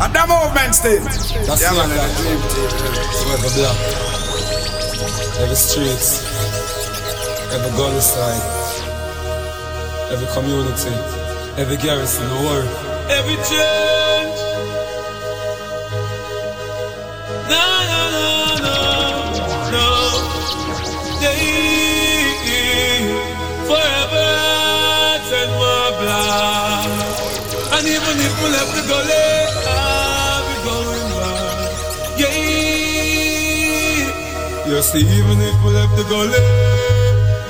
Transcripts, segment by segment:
And that movement still. That's yeah, man. That dream team. Every block, every streets, every gully side, every community, every garrison, no worry. Every change. No, no, no, no, no. Yeah, forever and more blood. And even if we left the gully, You even if we left the gully,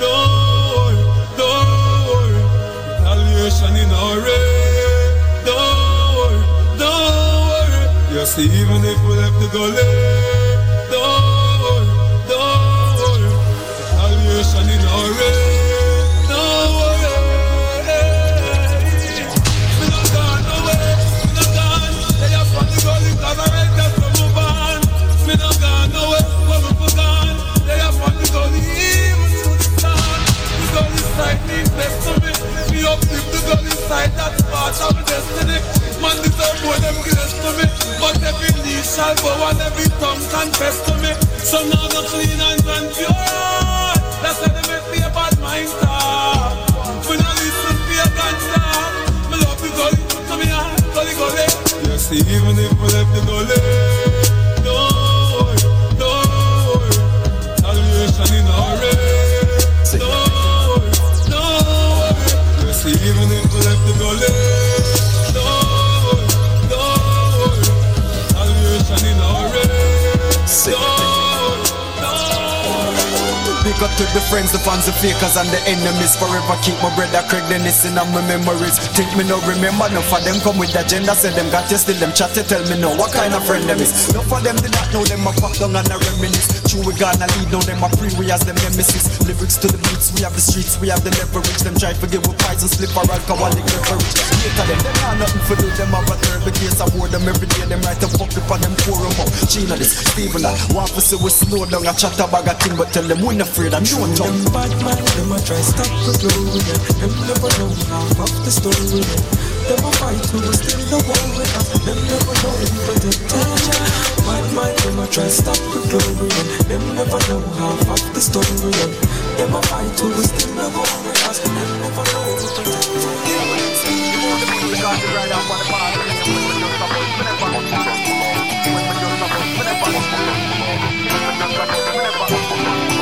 don't worry, don't worry. Retaliation in our way. Don't worry, don't worry. You even if we left the gully, the side. That's part of destiny. Man deserve more them grace to me. But every knee shall bow and every tongue confess to me. Some now no clean and pure. That's why they make me a bad mind talk. We not listen to your gangsta. Me love the gully, so me a gully gully. Yes, even if we left the gully, Big up to the friends, the fans, the fakers, and the enemies. Forever keep my brother Craig Dennis in my memories. Think me no remember, no for them come with the agenda. Say them got you still them chat to tell me no what kind of friend them is. No for them did not know them a pop down and a reminisce. True we gonna lead, now them a pre we as them nemesis. Lyrics to the beats, we have the streets, we have the leverage. Them try to give with price and slip or alcoholic leverage. Later them, them not nothing for do. Them have a the case. I wore them every day. Them write a fuck up on them them out. Gina this, Steven that. Want to see we slow down a chat a thing, but tell them we not afraid. I'm no Them tongue. bad man, them a try stop the them. Them never know half of the story. Them a fight was still the us. Them never know protect attention. Bad man, them a try stop the them. Them never know half the story. Them a fight who was still the war with us. Them never know who protect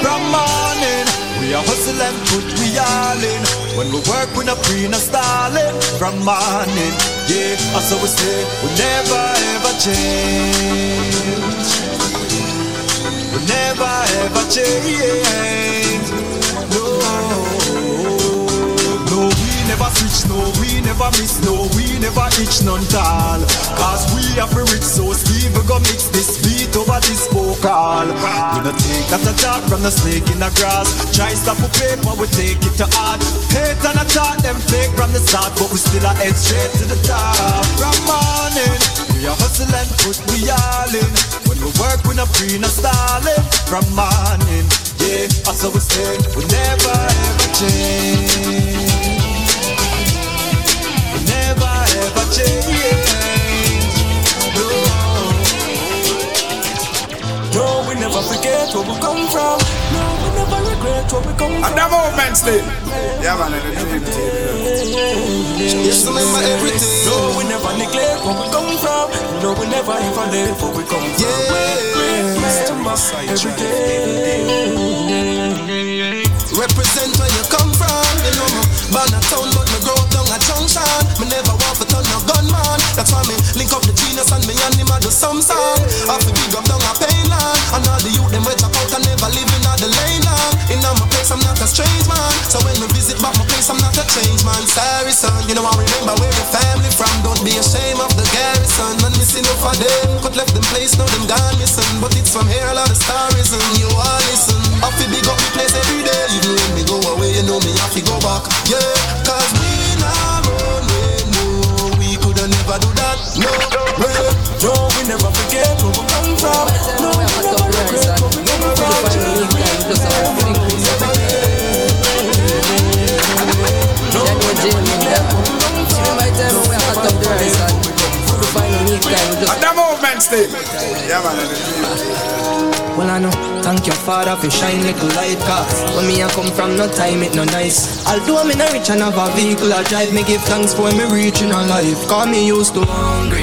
From morning, we are hustle and put we all in. When we work, we not free, no stalling. From morning, yeah, that's how we say, we never ever change. We never ever change. Never switch, no, we never miss, no, we never itch none tall. Cause we are for rich, so we go mix this beat over this vocal. We no take that attack from the snake in the grass. Try stop a paper, we take it to heart. Hate and attack them fake from the start, but we still are head straight to the top. From morning, we are hustle and put we all in. When we work, we not free, no stalling. From morning, yeah, that's how we say, we never ever change. Never ever change. No, we never forget where we come from. No, we never regret where we come And that movement still. Yeah, man, the dream team. Yes, remember everything. No, we never neglect where we come from. No, we never ever let where we come from. Yeah, remember every day. Represent where you come from, you know a town but up junction Me never want to turn a gunman. That's why me link up the genius and me and him a do some song. Have to big up down a pain land And all the youth them we drop out and never live in the lane long In my place I'm not a strange man. So when me visit back my place I'm not a change man. Sorry son, you know I remember where your family from. Don't be ashamed of the garrison. And missing enough of them. Could left them place, now them gone missing. But it's from here a lot of stories Yeah, man, Well, I know, thank your father for shine little light Cause when me I come from, no time it no nice. Although in a rich and have a vehicle I drive Me give thanks for me reaching a life. Cause me used to hungry.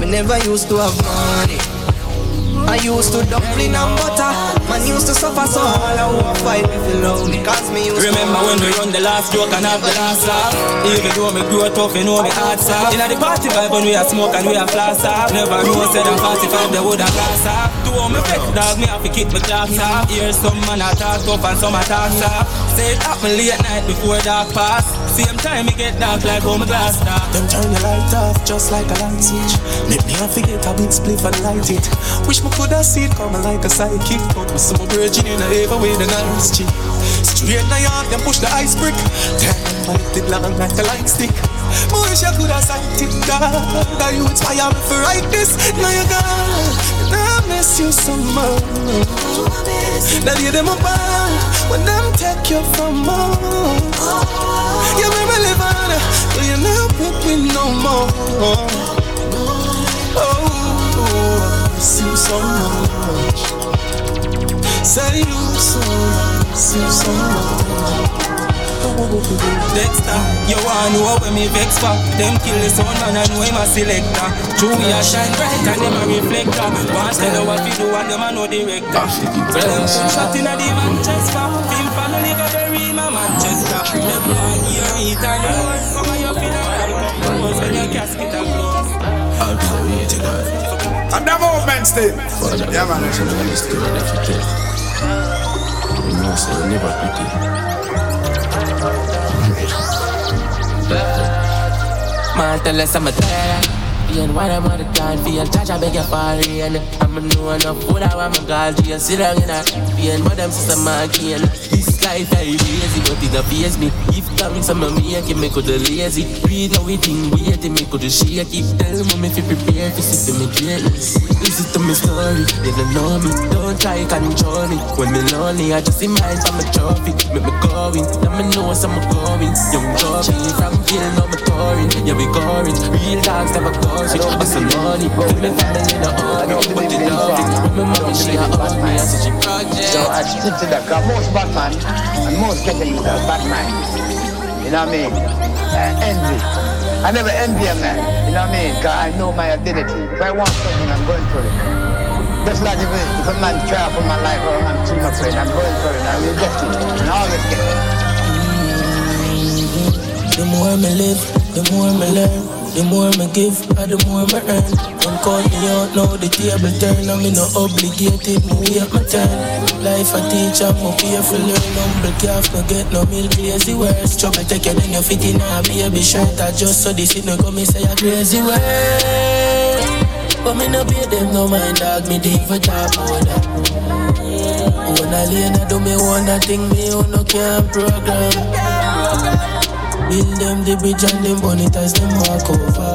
Me never used to have money. I used to dumpling and butter. Man used to suffer so all I want fight if you love me. Cause me used Remember when we run the last joke and have the last laugh? Even though me grow tough, you know me heart soft Inna the party vibe when we a smoke and we a floss off Never know said I'm 45, they would a glass off Do all me vex dog, me have to kick my clocks off Hear some man a talk tough and some a talk soft Say it happen late night before dark pass Same time me get dark like how my glass dark Them turn the light off just like a light switch. Make me a forget a big spliff and light it. Wish me coulda see it coming like a sidekick, but with some virgin in a ever with a nice chick. Straight na yard, them push the ice brick. Damn, but it did long like a light stick. Wish I coulda sight it, dog. The youths fire me for write this. Now you're gone, and I miss you so much. Now lay them apart uh, when them take you from us. You make me live on, uh, but you not with me no more. Oh, miss you so much. Say you so, miss you so much. Dexter, you wanna know when me vex for. Them kill the sound man and know him a selector. True we a shine bright and them a reflector. Want tell you what we do and them a know director. So them shoot shot inna the Manchester. Film family got bury my Manchester. Them want hear it and you know Come on you feel alright Come on when your casket a close And the movement still. Yeah, man, let me never pity. Man, tell us I'm a tired. Being what I'm on the time, feel touch, I beg you for rain. I'm a know enough food, I want my girl, just sit down in a pain, but them sister man can. Life I lazy, but it face me. If I'm a make it, me could lazy. Read now we think wait, me could shake it. Tell me if you prepare for to me greatness. Listen to me story, they don't know me. Don't try control me. When me lonely, I just mine from a trophy. Make me going, let me know I'm going. Young Joby, from feeling on my touring. Yeah, we going. Real dogs never cause it. But some money, with me family no army. But they love it. With me mommy, she a hug me. I said she project. So I stick to cause most Batman and most ghetto youth are bad minds. You know what I mean? Uh, envy. I never envy a man. You know what I mean? Cause I know my identity. If I want something, I'm going for it. Just like if, if a man try for my life or man kill my friend, I'm going for it. I will get it. And I always get it. The more me live, the more me learn. The more me give, the more me earn. Don't call me out now, the table turn. I'm no obligated, me wait my turn. Life a teacher, I'm here for learn. Humble calf, no get no milk, lazy words. Trouble take you, then you fit in a baby shirt. I just so this it no come, me say a crazy word. But me no pay them no mind, dog. Me deep for top that. When I lane, I do me one thing, me own no can program. Build them the bridge and them as them walk over.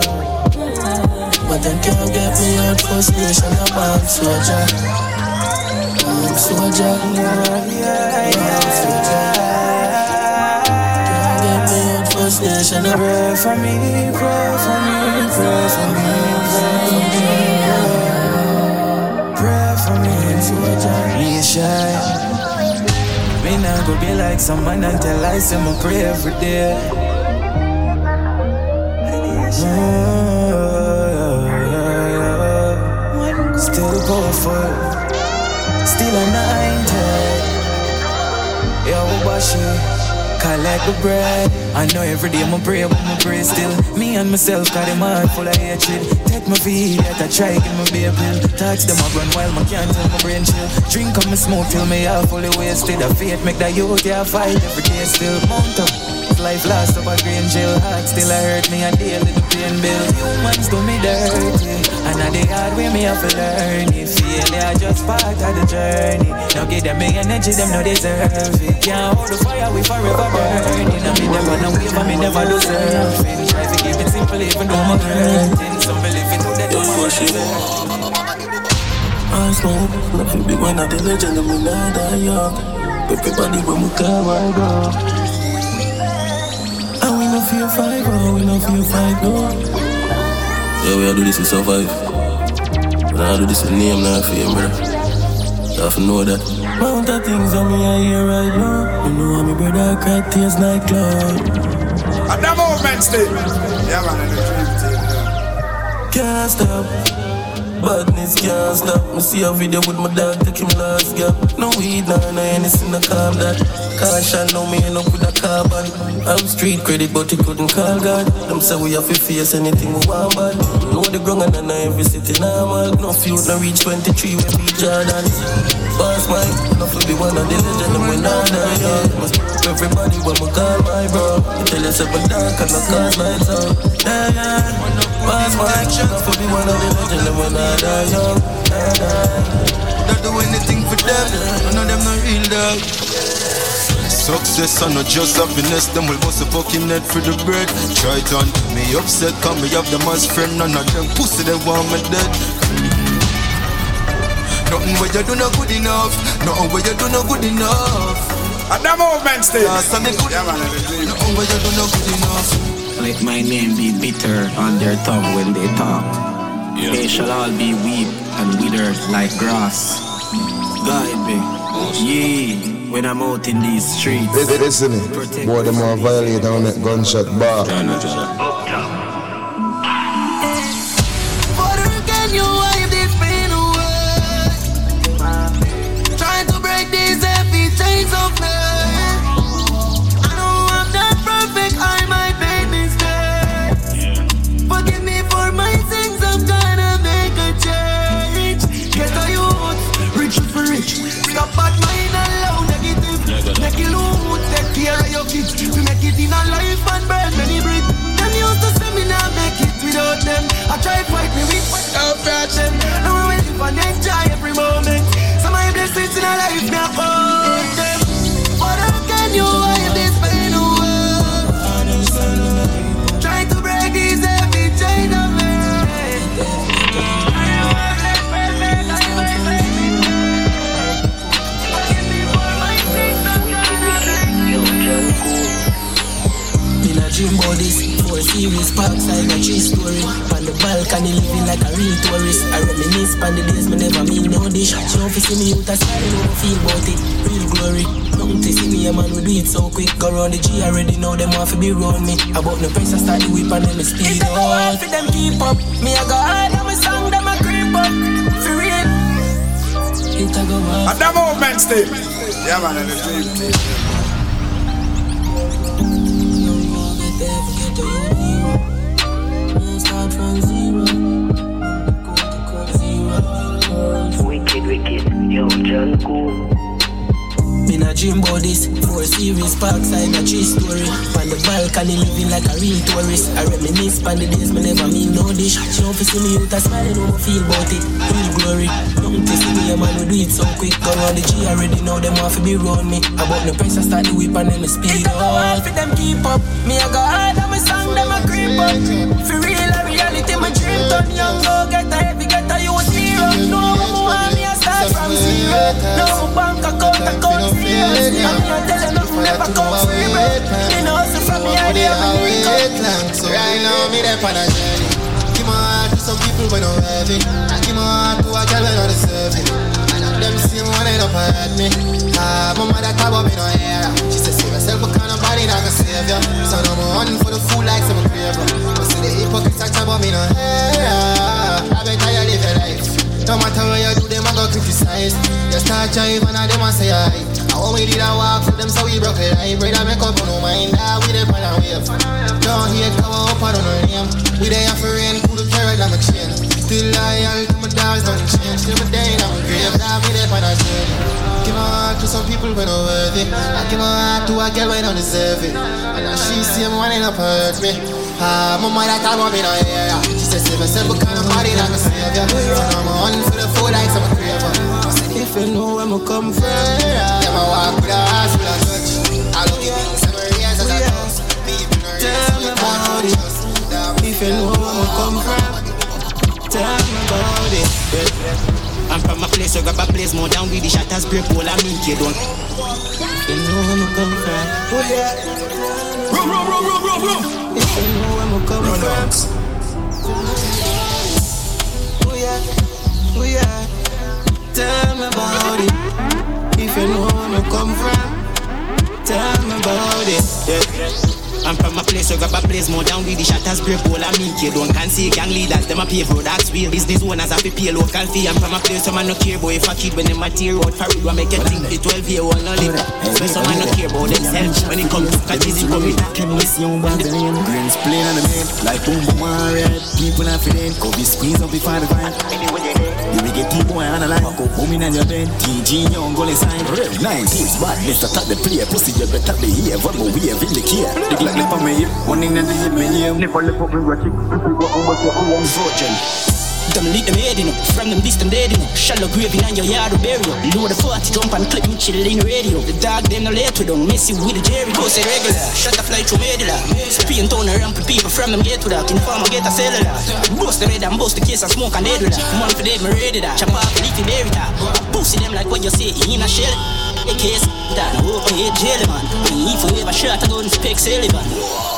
But them can't get me out frustration. I'm a soldier. I'm soldier. I'm soldier. Frustration. Pray for me, pray for me, pray for me, pray for me. Pray for me. Me nah go be like some man until I say my pray every day. Mm, Still powerful, still anointed. Yo, Bashi, collect the bread. I know every day I'ma pray, but I'ma pray still. Me and myself got them heart full of hatred. Take my feet, I try give me be a pill. Touch them, I run while my can't tell my brain chill. Drink on my smoke till me half fully wasted. I faith make that youth, yeah, fight every day still. Mount. Life lost of a green jail heart still I hurt me and deal with the pain bill. Humans do me dirty, and I the hard way me have to learn it. Failure just part of the journey. Now give them me energy, them no deserve it. Can't hold the fire, we forever burning. And me never know wave, and me never deserve it. Try to keep it simple even though I'm hurting. Some believe it, they don't want it. I smoke, nothing big when I the legend, we not die young. Everybody when we come, I go. And we no fear fight, oh, we no fear fight, no. Yeah, we are do this to survive. i do this with name, nah, fame, bro. You have to know that. Mount of things on me, I hear right now. You know, I'm my brother, cry tears like cloud. At the movement still. Yeah, man, and the dream team. Yeah. Can't stop. Badness can't stop. Me see a video with my dog, take him last gap. No weed, nah, no anything to calm that. Caution, no me end up with a carbon. I'm street credit, but he couldn't call God. Them say we have to face anything we want, but know the ground and I every city normal. No feud, no reach 23 we be Jordan. Boss Mike, no for be one of the legend, and we not die young. Everybody want me call my bro. You tell yourself I'm dark and I cause lights out. Yeah, yeah. Boss Mike, no for be one of the legend, and we not die young. Yeah, yeah. Don't do anything for them. None of them not real dog. Success and not just happiness, them will bust a fucking net for the bread. Try it on me upset, come me have them as friend, none of them pussy they want me dead. Nothing where you do not good enough. Nothing where you do not good enough. At the movement still. Last time they good Yeah, man, and the dream Nothing where you do not good enough. Let my name be bitter on their tongue when they talk. They shall all be weep and withered like grass. Guide me, ye, when I'm out in these streets. Listen, listen it. Boy, them want violate on that gunshot bar. I try to fight me with I've brought. Now we live and enjoy every moment. Of my blessings in a life me upon them. What how can you wipe this pain away? Try to break these heavy chains of me. In a dream about this Four series parkside a tree story balcony living like a real tourist I reminisce on the days me never mean no dish She don't fi see me with a smile don't feel about it Real glory Don't see me a man we do it so quick Go round the G already know them want to be round me About the pressure start the whip and then me speed It's a go hard up for them keep up. Me a go hard and my song them a creep up. For real. It a go hard At the movement still. Yeah, man, and the dream team. John Cool. In a dream about this Four series parkside a tree story On the balcony living like a real tourist I reminisce on the days me never mean no dish She don't see me with a smile don't feel about it Real glory Don't to see me a man we do it so quick Go round the G already know them want to be round me About the pressure start the whip and then me speed a go hard up for them keep up. Me I go hard and my song them a creep up. For real, a reality, my dream turn young. Go get a heavy, get a youth hero. No more, a start from zero. No bank account, account zero. I'm not telling nothing, never come free, bro. Me know hustle from me idea, me wake up. So right now me there on a journey. Give my heart to some people when I'm heavy. I give my heart to a girl when I'm deserving. And of them same one end up hurt me. Ah, my mother talk about me no hair. She said save yourself because nobody not gonna save you. So now I'm hunting for the fool like some crave. But see the hypocrites talk about me no hair. I better you live your life. No matter what you do, them a go criticize. You start jive and a them a say aye. I want we did a walk for them, so we broke. I bread and make up, on no mind that we dey pan and wave. Don't hate cover up, don't know name. We dey have for rain, cool the carrot and the chain. Still loyal to my dogs, don't change. Till my day, I'm grave, now we dey pan and journey. Give my heart to some people when I'm worthy. I give my heart to a girl when I deserve it. And now she see me wanting up hurt me. Ah, my mother talk about me no hear ya. She said save yourself because nobody not gonna save ya. So now I'm on for the food like some craver. If you know where me come from Yeah, my walk with a heart full of touch. I look at things seven years as a toast. People know Tell me about it If you know where me come from Tell me about it I'm from a place where grab a place more than with the shatters break all I mean you don't If you know where me come from Rum, Room. You know I'm Tell me about it. If you know where I come from. Tell me about it. Yeah. I'm from a place where grab a place more down with the shatters break all and make you don't can see gang leaders. Them a pay road that's real business owners have to pay local fee. I'm from a place where man no care boy if a kid when them a tear out for road make you think the 12 year old no live. So some man no care about themselves. When it comes to easy come with Can miss young Babylon Greens plain on the main Like boom boom one red. People not feeling. Coffee squeeze up before the vine You will get people on the line Go booming on your bed TG young goalie sign Real 90s badness attack the player Pussy you better behave What we have in the care The like lip on me One in the hip me here Never lip up me ratchet Go almost your own virgin Them leak them head, you know. From them them dead, you know. Shallow grave in your yard or burial. Load the 40 jump and clip me chill in the radio. The dog them no let to don't mess you with the Jerry. Go say regular. Shut the fly through medulla. Spin town around people from them get to that. Inform get a cellular. Bust the red and bust the case and smoke and dead with that. Money for them ready that. Chop off the leaf in there with that. Pussy them like what you say in a shell. A case that no open head jail man. Me if ever shot a gun speak Sullivan.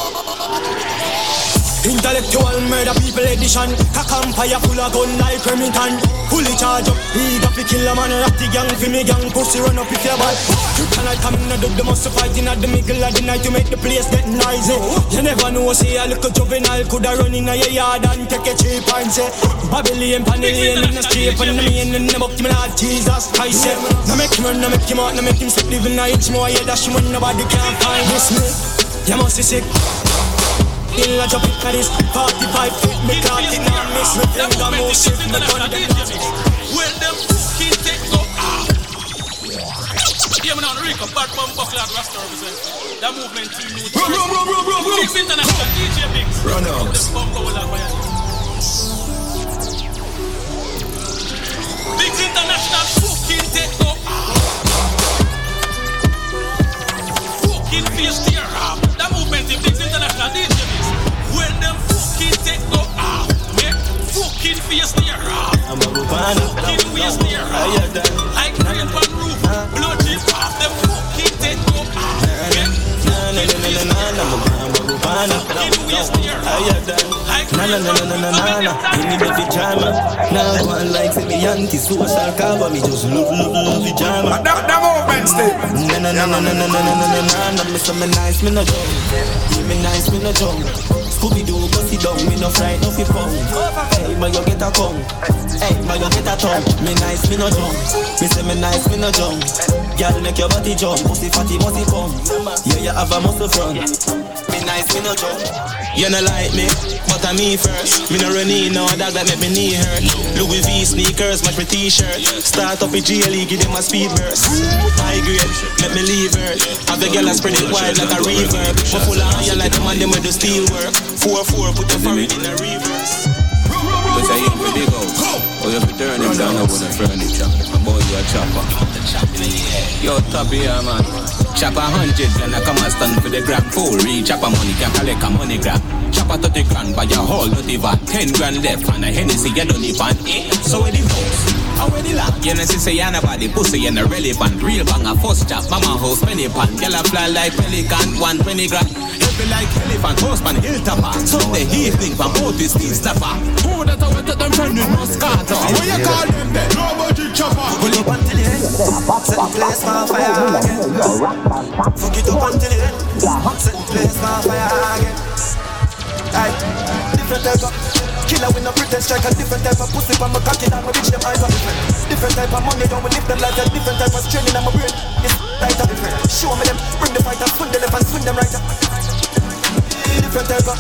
Intellectual murder people edition. A campfire full of gun like Remington. Fully charge up, eager fi kill a man. Rock the gang fi me gang, pussy run up if you bad You cannot come in the the must fight in the middle of the night To make the place get noisy. You never know, say a little juvenile Coulda run in your yard and take a cheap and say Babylon, Panellian in the street And the main in the book, me Lord Jesus Christ yeah. Now make him run, now make him out, now make him sleep Living a inch more, yeah, dash when nobody can find. This me. You must be sick Still a drop it at this 45 feet, me clock it and miss Me finger move shift, me gun them When them fucking take go ah. Yeah, man, Rico, bad bum buckle at Rasta represent. That movement team new. Run, run, run, run, run, run. International, DJ Biggs. Run out. I'm a Rubana fucking waist ah. Na na na na na na na na me the pajama Now go like say me anti-social cover Me just love love love the jama That, that movement still. Na na na na na na na na na na na na Me say me nice me no jump Yeah me nice me no jump Scooby Doo go sit down me no fright no fi pound Hey ma you get a come Hey ma you get a tongue. Me nice me no jump Me say me nice me no jump Girl make your body jump. Pussy fatty musty pump Yeah you have a muscle front. Me nice me no jump. You no like me But I'm me first Me no run in no dog that make me knee hurt. Louis V sneakers match my t-shirt. Start up a GLE give them a speed burst. High grade Make me leave her. Have the girl a spread it wide like a reverb. But full of iron like the man them with the steel work 4-4 put the forehead in a reverse. But I ain't for big house. Oh, you fi turn it down with the furniture. My boy, you a chopper. Yo, top here, man. Chop a hundred and I come and stand for the gram. Full reach, chop a money, can collect a money grab. Chop a 30 grand, buy a whole dirty van. 10 grand left and a Hennessy, you don't even eh. So where the house? The? You know, see, say, you nobody pussy, you no relevant. Real bang a first chop, mama house, penny pan. Girl a fly like pelican, one penny grand. Heavy like elephant, horseman, hilltopper. Sunday evening, from both is steel snapper. Who that I went to them friend with Moscato? What you call them then? Nobody chopper. Pull up until the end. Set the place on fire again. Fuck it up until the end. Set the place on fire again. Aye, different type killer with no pretend strike a different type of pussy from my cocky and my bitch them eyes are different. Different type of money, don't we live them like a different type of training and my brain is right up different. Show me them, bring the fighter, swing the left and swing them right up. Different type of,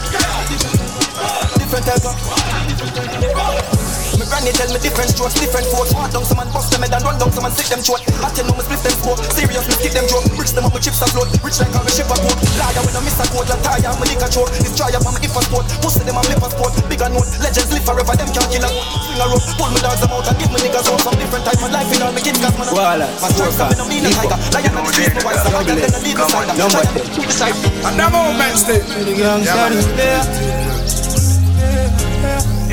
different type of. Me granny tell me different strokes, different force. Walk down some and bust them head and run down some and sick them throat. I tell no me split them smoke. Serious me skip them joke. Rich them up with chips afloat. Rich like how me ship a coat. Liar when I miss a quote. Like tire, me liquor choke. Destroyer from me if a sport. Pussy them a flip a sport. Bigger note. Legends live forever. Them can't kill a. Swing a rope. Pull me dogs them out and give me niggas out. Some different type of life in all me kids got man. Walla, My stripes coming on me no tiger. Lion on the streets, my wife. So I got them to leave the side. Try to keep the side. And that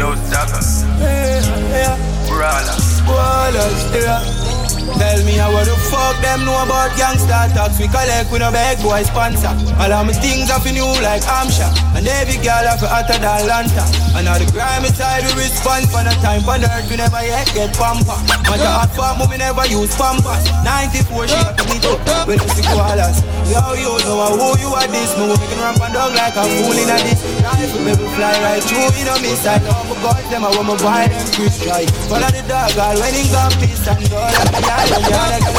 Yo, Zaka. Yeah, yeah. Brala. Brala, yeah. Tell me how the fuck them know about gangsta talks. We collect with no beg boy sponsor. All of my things off in you like Amsha. And every girl off hotter than Lanta. And all the grimy side we respond for the time on earth we never yet get pamper. Matter hot for me never use pampers. 94 she have to beat up with the koalas. Yo you know who you are this. Me making ramp and dog like a fool in a this. Rifle me fly right through you know me side. All my boys them I want buy them Chris try. Follow the dog all when he got peace and all of the and and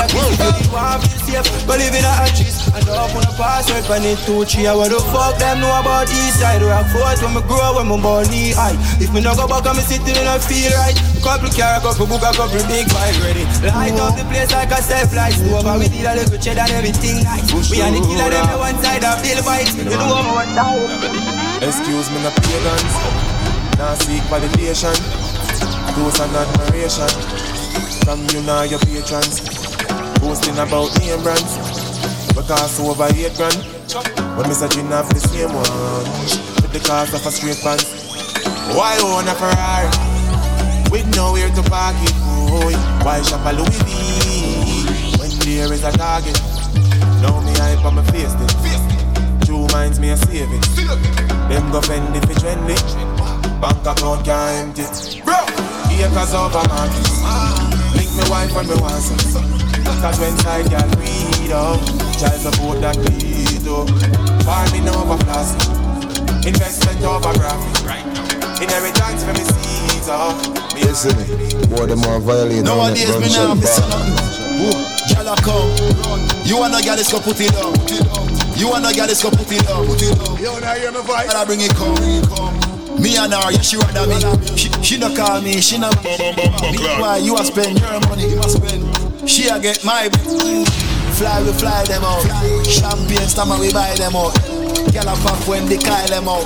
live in a hatches. And up on a password for it two three. What the fuck them know about east side? Rock fort when me grow when me born knee high. If me no go back and me sitting in a feel right. Couple car, couple book, a big bike ready. Light up the place like a self. And we need a little cheddar and everything. We are the killer them the one side of Bill White. You know I'm side. Excuse me, no pagans. Now seek validation. Those and admiration. From you now your patrons. Boasting about name brands. Because over eight grand. When me searching off the same one. With the cost of a straight pants. Why own a Ferrari? With nowhere to park it, boy. Why shop a Louis V? When there is a target. Now me hype on my face then. Two minds me a saving. Them go fend if it's trendy. Bank account can't empty. Bro, acres over market. Link me wife and me want some. Cause when side girl read up, child support that lead up. Farming over plastic, investment over graphic. Inheritance for me seeds up. Me Listen, boy, them are violating Nowadays, me now miss nothing. Gyal a come. You wanna get this, go put it down. You wanna get this, go put it down. Yo, now hear my voice. Gotta bring it come. Me and her, yeah, she rather me. She, she no call me, she no. Why you a spend your money? You a spend. She a get my. Fly, we fly them out. Champagne stammer, we buy them out. Gyal a pop when they call them out.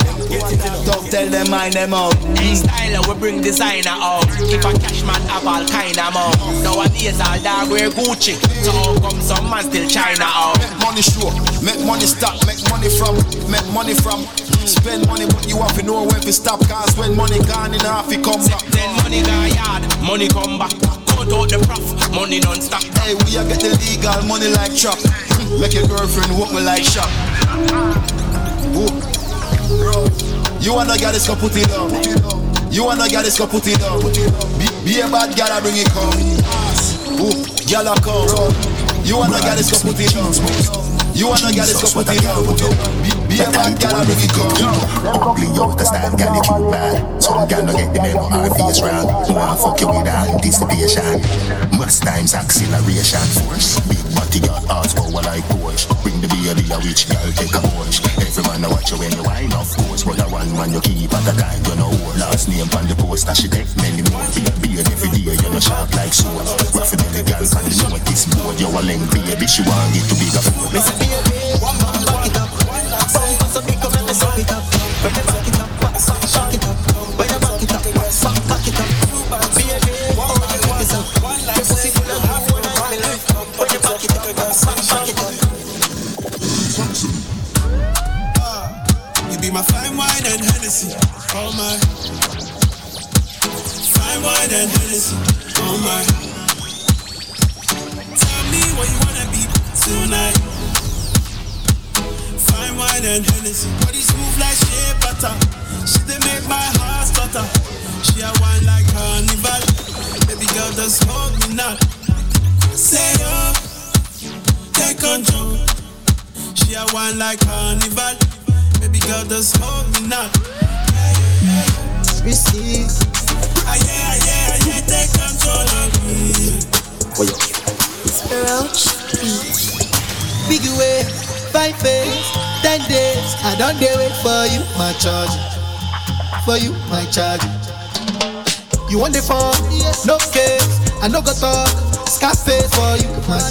Don't tell them mind them out. Hey, styler, we bring designer out. If a cash man have all kind of more. Nowadays, all dog wear Gucci. So how come some man still China out? Make money sure, make money stop, make money from, make money from. Spend money, but you have to know when to stop. Cause when money gone in half, it come back. Then money gone yard, money come back. Count out the prof, money non-stop. Hey, we a get the legal money like chop. Make your girlfriend walk me like shop. Ooh. You wanna get this, go put it down. You wanna get this, go put it down. Be, be a bad girl, I bring it come. Ooh, girl, I come. You wanna get this, go put it down. You wanna get this, go put it down. Be, a girl, I bring it come. Ugly out the style, gal, you cute bad. Some gal no get the memo, her face wrong. Wanna fuck you with anticipation. Most times acceleration force. Big body got ass power like Porsche. Bring the baby a rich girl, take a Porsche. Every man a watch you when you wine, of course. But a one man you keep at a time, you know. Last name on the poster, she take many more. Big beard every day, you know sharp like sword. Rough belly girl, can you know this mode? You a length baby, she want it to be a fool. Baby, one man suck it up. Back it up, suck suck it up.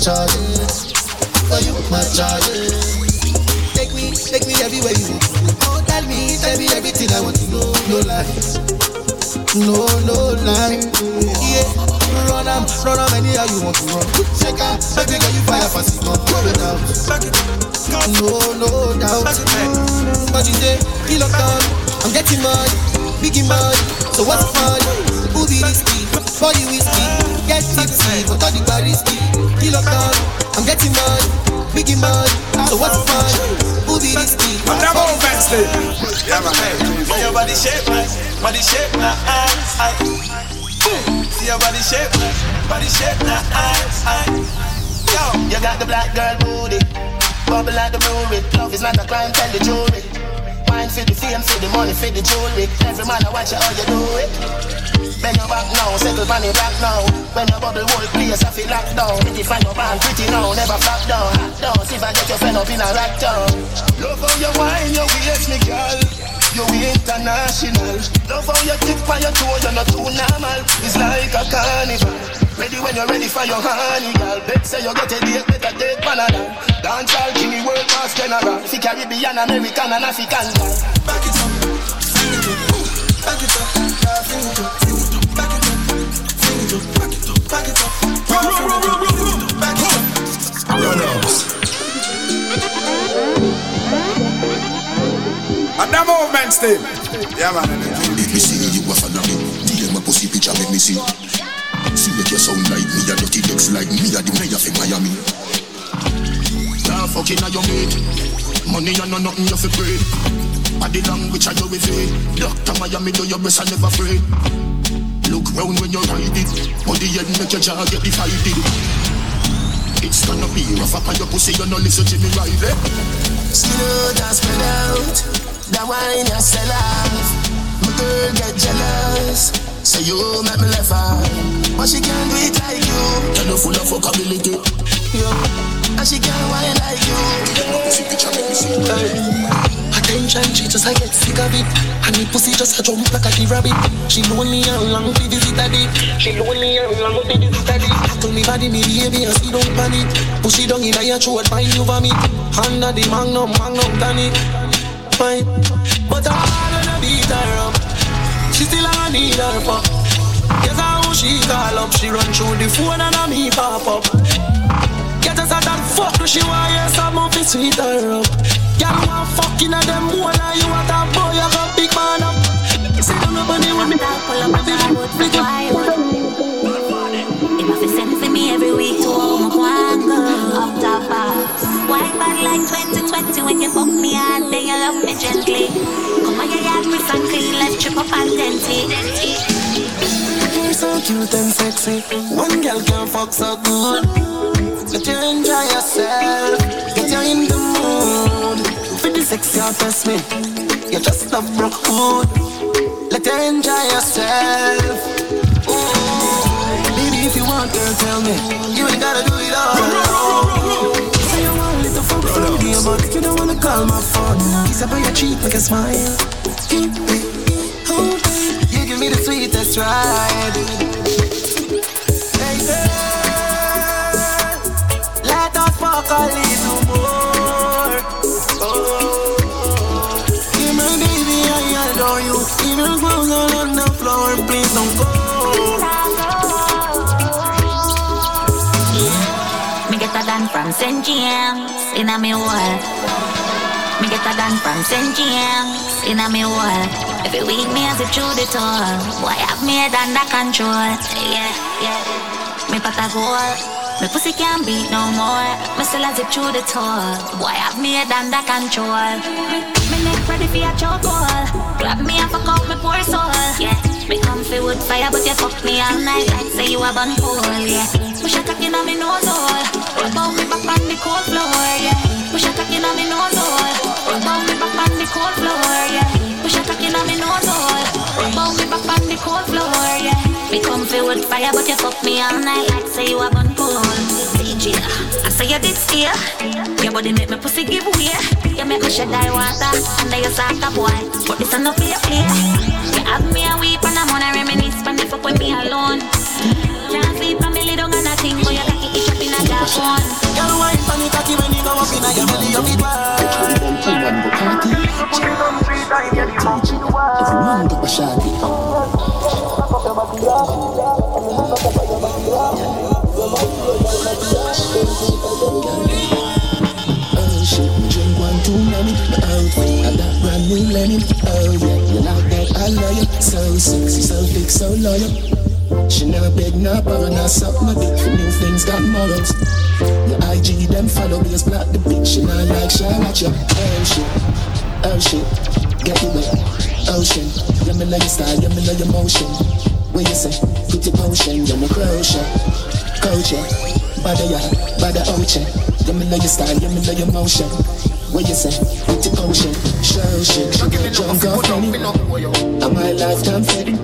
You, not a crime, tell the jury. Wine for the fame, for the money, for the jewelry. Every man I watch you how you do it. Bend your back now, settle on the black now. When your bubble whole place, I feel locked down. Pretty find your band, pretty now, never flop down. Hot down, see if I get your friend up in a rack down. Love how you wine, your waist, me girl. You international. Love how you tip on your toe, you're not too normal. It's like a carnival. Ready when you're ready for your honey, girl. Bet say you get a date, better take Panadol. Dance all king, world class general. Fi Caribbean, American, and African girl. Back it up, sing it up, back it up, girl, sing it up, sing it up, back it up, sing it up, back it up, back it up, girl, sing it up, sing it up, back it up. Run out. And the movement still. Yeah, man. If me see you a follow me, DM my pussy picture make me see. See make you sound like me, a dirty legs like me, a the mayor from Miami. Nah, fucking a your mate. Money and no nothing you fi pray. The language I you with it. Doctor Miami do your best and never afraid. Look round when you ride it. Body head make your jaw get divided. It's gonna be rough up on your pussy, you no listen to me Riley. Skin out and spread out. That wine you sell off. My girl get jealous. So you make me left out. But she can't do it like you. Tell you full of fuckability. Yeah. And she can't wine like you. Me. Attention, she just I get sick of it. And the pussy just a jump like a the rabbit. She lonely and long to visit a dick. She lonely and long to visit a dick. Tell me body, me baby, and see don't panic. Push it down in your throat, find you vomit. Under the magnum, magnum tonic. Fine, but I wanna beat her up. She still I need her fuck. Guess how she call up. She run through the phone and I me pop up. Us out fuck, she want yes, I'm up to sweet her up. Girl, want fucking at them more than you want a boy, you got big man up. See don't nobody want me. Pull up with my wood, flick up. It must be sent for me every week to my guanga. Up top box. White bad like 2020 when you fuck me hard, then you love me gently. Come on, your yard, and clean, let's trip up and denty. So cute and sexy. One girl can fuck so good. Let you enjoy yourself. Get you in the mood. For the sex, you test me. You just love broke hood. Let you enjoy yourself. Ooh. Baby, if you want, girl, tell me. You ain't gotta do it all alone. Say you want a little fuck from me, but you don't wanna call my phone. Kiss up on your cheek, make a smile. Me the sweetest ride. More. Oh, baby, I adore you. On the floor, please don't go. From St. James in a me wall. Me get a done from St. James in a me wall. Every week me as a through the tour. Boy, have me head under control. Yeah, yeah. Me pot a goal. Me pussy can't beat no more. Me still as it through the oh, tour. Boy, have me head under control. Me neck ready for a chokehold. Grab me and fuck out me poor soul. Yeah. Me comfy wood fire, but you fuck me all night like say you a bun cool. Yeah. Push a cock inna me nose hole. Rub out me back on the cold floor. Yeah. Push a cock inna me nose hole. Rub out me back on the cold floor. Yeah. Push a cock inna me nose hole. Out me back on the cold floor. Yeah. Me comfy wood fire, but you fuck me all night like say you a bun cool. DJ, I say you did steer. Your body make me pussy give way. You make me shed die water under your sock up boy. But this a no play play. You have me a weep and I'm on a reminisce when you fuck with me alone. Can't sleep and me big. Oh shit, drink one too many. Outfit, I got. Oh that? I love you. So sexy, so thick, so loyal. She never beg, no borrow, no suck my dick. For new things got morals. Your IG them follow me, block the bitch. She not like she watch you. Oh shit. Oh, ocean, get it wet. Oh, ocean, yeah me know your style, yeah me know your motion. What you say? Pretty potion, you're my crochet, coach yeah. Bada ya, bada ocean. Yeah me know your style, yeah me know your motion. What you say? Pretty potion, show shit. Jump off any. And my lifetime fading.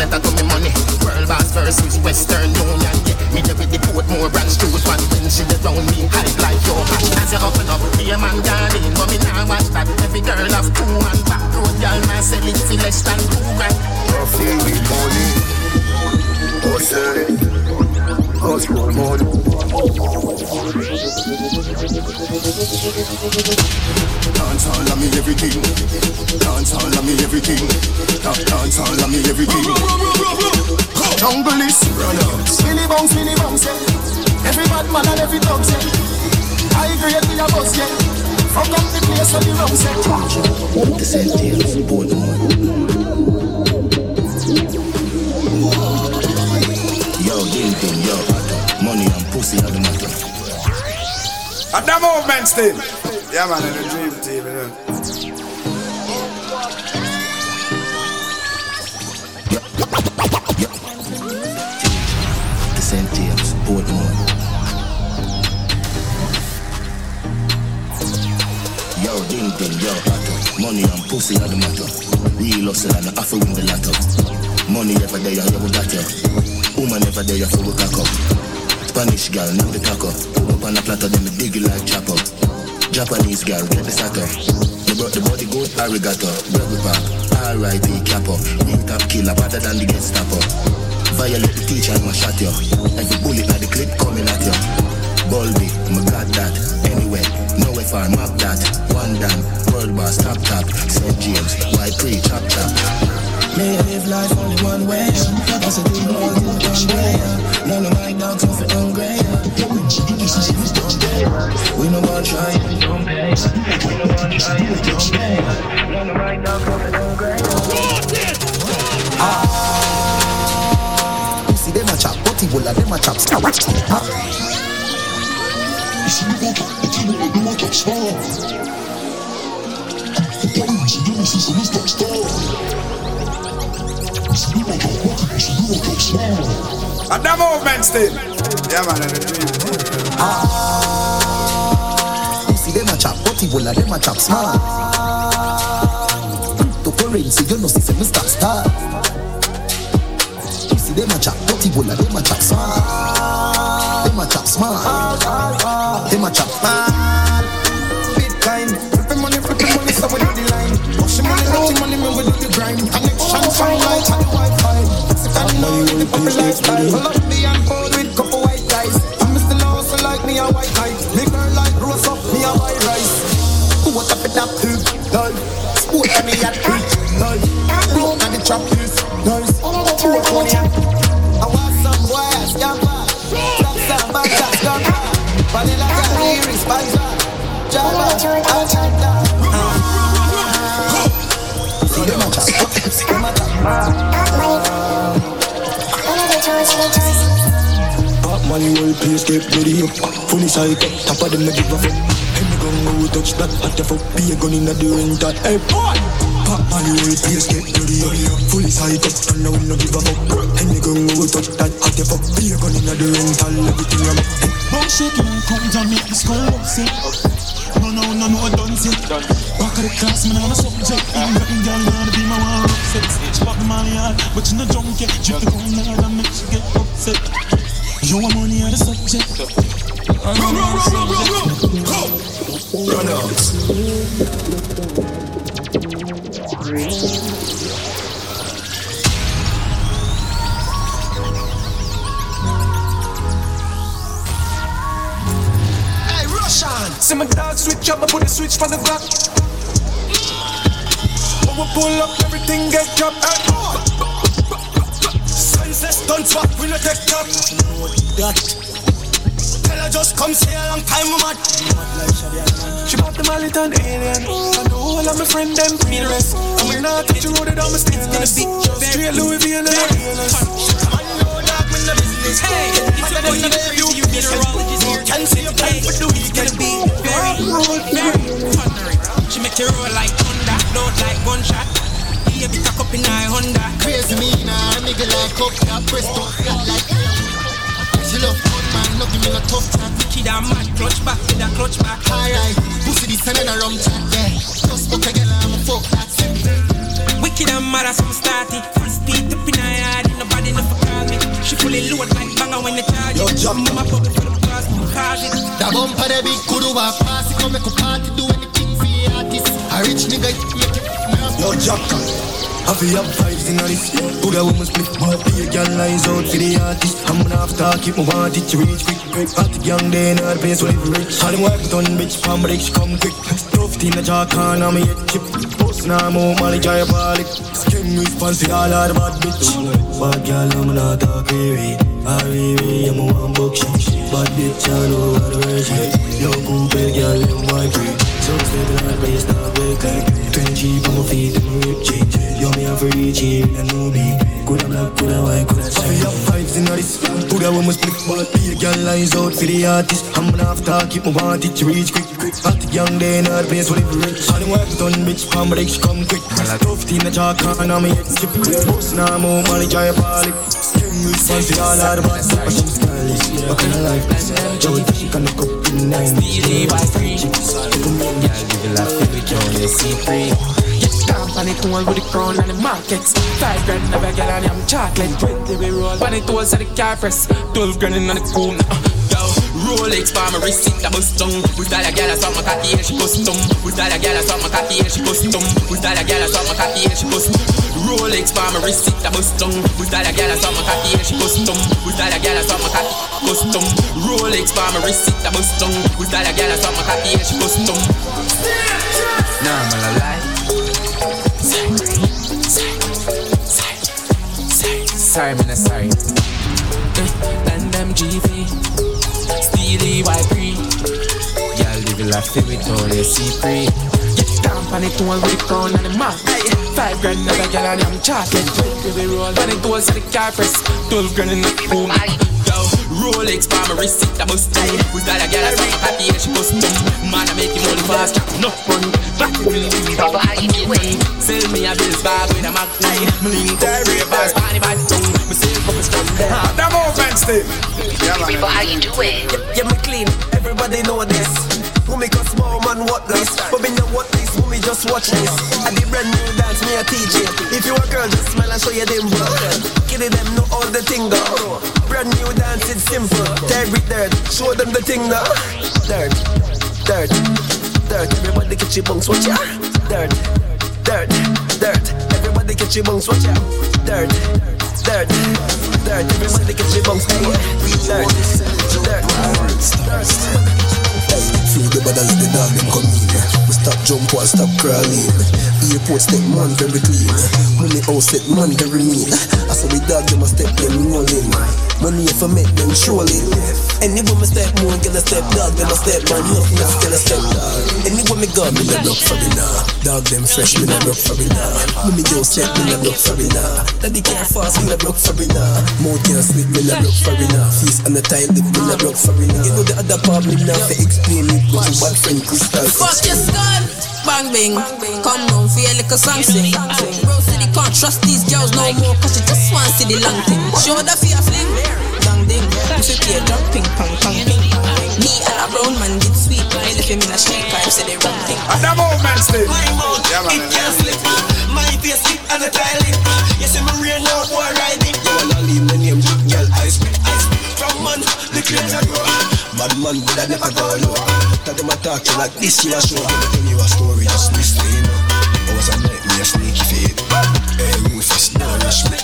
letter to me money. World boss versus Western Union. Yeah, me there with the Portmore branch it one when she dey round me. Hype like your hatch as you open up. Be a man darling, but me nah watch that. Every girl have two and back road girl man sell it for less than two grand. Coffee with money. Hustle money. Dance all of me everything. Dance all of me everything. Da- Dance all of me everything. Jungle is Skinny bounce, mini bounce, yeah. Every bad man and every dog, yeah. I grade me a bus, yeah. Up the place on the sentence, Portmore. Yo, ding ding, yo. Pussy are the matter. And the movement still. Yeah, man, in the dream team, you know. The St. James, Portmore. Yo, ding ding, yo. Money and pussy are the matter. Real hustle and I win the lotto. Money ever there, yeah, we got ya. Woman ever there, yeah, we cock up. Spanish girl, knock the cock up. Up on a platter, then me dig it like chopper. Japanese girl, get the sacker. Me brought the body good arigato. Brother back, R.I.P. Capo. Real top killer, better than the Gestapo. Violate the teacher, I'ma shot you. Every bullet at the clip coming at you. Bulby, me got that. Anyway, no if I map that. One down, world boss, top top. St. James, why pre, chop chop. May I live life only one way. I said, do more than one way. None of my dogs are hungry. We no one try. We no one try. None of my dogs are hungry. You see them a chop, but he will them a chop. You see me go back, but you know I do my top star. The parents and them see some star. You see me go but you see me go top star. And the movement still. Yeah, man, in the dream team. You see them a chop, but he will a them a chop smart. To currency, you know see some stop star. You see them a chop, but he will a them a chop smart. Them a chop smart. Them a chop smart. Bitcoin, flipping money, flipping money, so we do the line. Pushing money, pushing money, man, we do the grind. Connection, shine light, and Wi-Fi. Sit down low with the puppy lifestyle. Colombian bold with couple white guys. I'm Mr. Lawson like me a white knight. Me girl like rose up, me a white rice. Who what up in that poop? Lol. Sport me at preach. Lol. On the trap. Nice. Sport money. I want some boy, scamper. Trap some bad gas, gunner. Vanilla girl, lyrics, Money, whole place get ready up. Fully psycho, top of them a give a fuck. Any gun go touch that, at the fuck. Be a gun in the rental. Hey boy. Pop money, whole place get ready up. Fully psycho, and now no give a fuck. Any gun go touch that, at the fuck. Be a gun in the rental. Everything I'm. Bum shaking and come to make this call sick. No, no, no, no, done sick. Back of the class, man, I'm a subject. I'm getting girl, wanna be my one upset. She pop the money hard, but you no drunk yet. Drip the hard and make she get upset. You want money are the subject. I'm the subject. Hey, Russian. See my dog switch up, I put the switch for the Glock. When we pull up, everything get dropped. Sunset stunts back, we no take top. That. Tell her just come say a long time, I'm mad. She bought the mallet and alien. I know all of my friend them feel rest. I'm in not touch the road, it on my stainless. Straight Louis V and a Hey, it's a boy, you, you, meteorologist here. Can see your plan for the weekend. Be very, very thundering. She make you roll like thunder, load like gunshot. Be cock up in my Honda. Crazy me now, nigga like up, that press up, like She love fun man, no give me no tough chat. Kid a mad, clutch back, kid a clutch back. Alright, pussy this and then a rum chat, yeah. Just fuck a girl, I'm a fuck that simple. Wicked and mad as I'm started. Full speed up in her yard, nobody never call me. She fully load like banger when they charge it. Yo, jump my bubble for the class, cause it. That bumper the big kudu wa pass it, come make a party, do anything for the artist. A rich nigga, make it. Yo, jump I feel up vibes in this. Good a woman split, but be a girl lies out for the artist. I'm gonna have to keep my want it to reach quick, quick. The young day, not the place where live rich. All them work done, bitch, palm break, she come quick. Stuffed in the jar, can I'm a head chip. Post now, more money, try a ball it. Skin response, all out of bad bitch. Bad girl, I'm not talk weary. I really, I'm a one book shit. Bad bitch, I know how to I'm free. Stable, hard, but it's not big, like. 20 on my feet, my rip change. Yo, me a reach here, and no be. Coulda black, coulda white, coulda shine. I feel up vibes in this. Coulda woman split, but be a girl lies out for the artist. I'm have to keep my want it to reach quick, the young day, not the place where live rich. All the work done, bitch, palm break, she come quick. Tough in the jar, can't on me chip. Boss now, more money, try a it. Skin response, all out of bad stuff, she's stylish. What kind of life? Can look up in nine. Steely by free. Girl, give it like every joint, you see free. Stamp on it all with the crown and the markets. Five grand of a girl and I'm chocolate. Twenty we roll. On it all so the car press. Twelve grand in on the phone. Uh, yo, Rolex for my receipt, I bust down. With all the girl, I saw my cocky and she custom. With all the girl, I saw my cocky and she custom. With all the girl, I saw my cocky and she custom. Rolex for my receipt, I bust down. With all the I saw my cocky and she custom. With all the I saw my cocky custom. Rolex for my receipt, I bust down. With all the I saw my cocky and she custom. Normal life. Sorry, man, sorry. Eh, and them GV, Steely white free. Girl, live it like feel it all, you see free. Stamp on it all with the crown and the mark. Five grand of a girl and I'm chocolate. Twenty we roll. On it all so the car press. Twelve grand in the boom. Rolex for my receipt, I bust down. With all the girl, I saw my cocky and she bust down. Man, I make him only fast. No fun. Back to me. How you doing? Sell me a bills bag with a Mac 9 Me link up ravers, party bad tongue Me save up a strong The movement still. Yeah, man. People, how you doing? Yeah, me clean, everybody know this. Who make a small man what this? But me just watch this. I did brand new dance, me a it. If you a girl, just smile and show your them bro. Kitty them know all the thing go. Brand new dance, it's simple. Terry dirt, show them the thing now. Dirt, dirt, dirt. Everybody get your bunks, watch ya. Dirt, dirt, dirt. Everybody get your bunks, watch ya. Dirt, dirt, dirt. Everybody get your bunks, dirt, dirt, dirt. Feel the bad as the dog them come in stop jump stop crawling Airport step man very clean Money house step man very mean I saw the dog them a step them rolling Money if I make them trolling Anywhere me step more get a step dog them a step man Nothing else get a step dog. Anywhere me go me not look for me now Dog them fresh me not look for me now Mommy just check me not look for me now Daddy can't fast me not look for me now Mouth can't sleep me not look for me now Face on the time lip me not look for me now You know the other part me now for explain me But you bad friend crystal Fuck your skull. Bang bing. Come on, feel like a song sing. Bro city can't trust these girls no more, cause she just want see the long thing. Show the fear fling. Bang ding. You should hear jump ping pong pong ping. Me and a brown man did sweet. When I left him in a street car, say the wrong thing. And the movement still. My mouth, Yeah, man. it can't slip. My face slip and the tile lip. You see me real now, boy riding. You wanna leave my name, girl, I spit From man, the crazy grow. Bad man, but I never go low. Tell them I talk to like this, you a show. Tell you a story, just listen. I was a night, me a sneaky fade. Hey, Rufus, no rush me.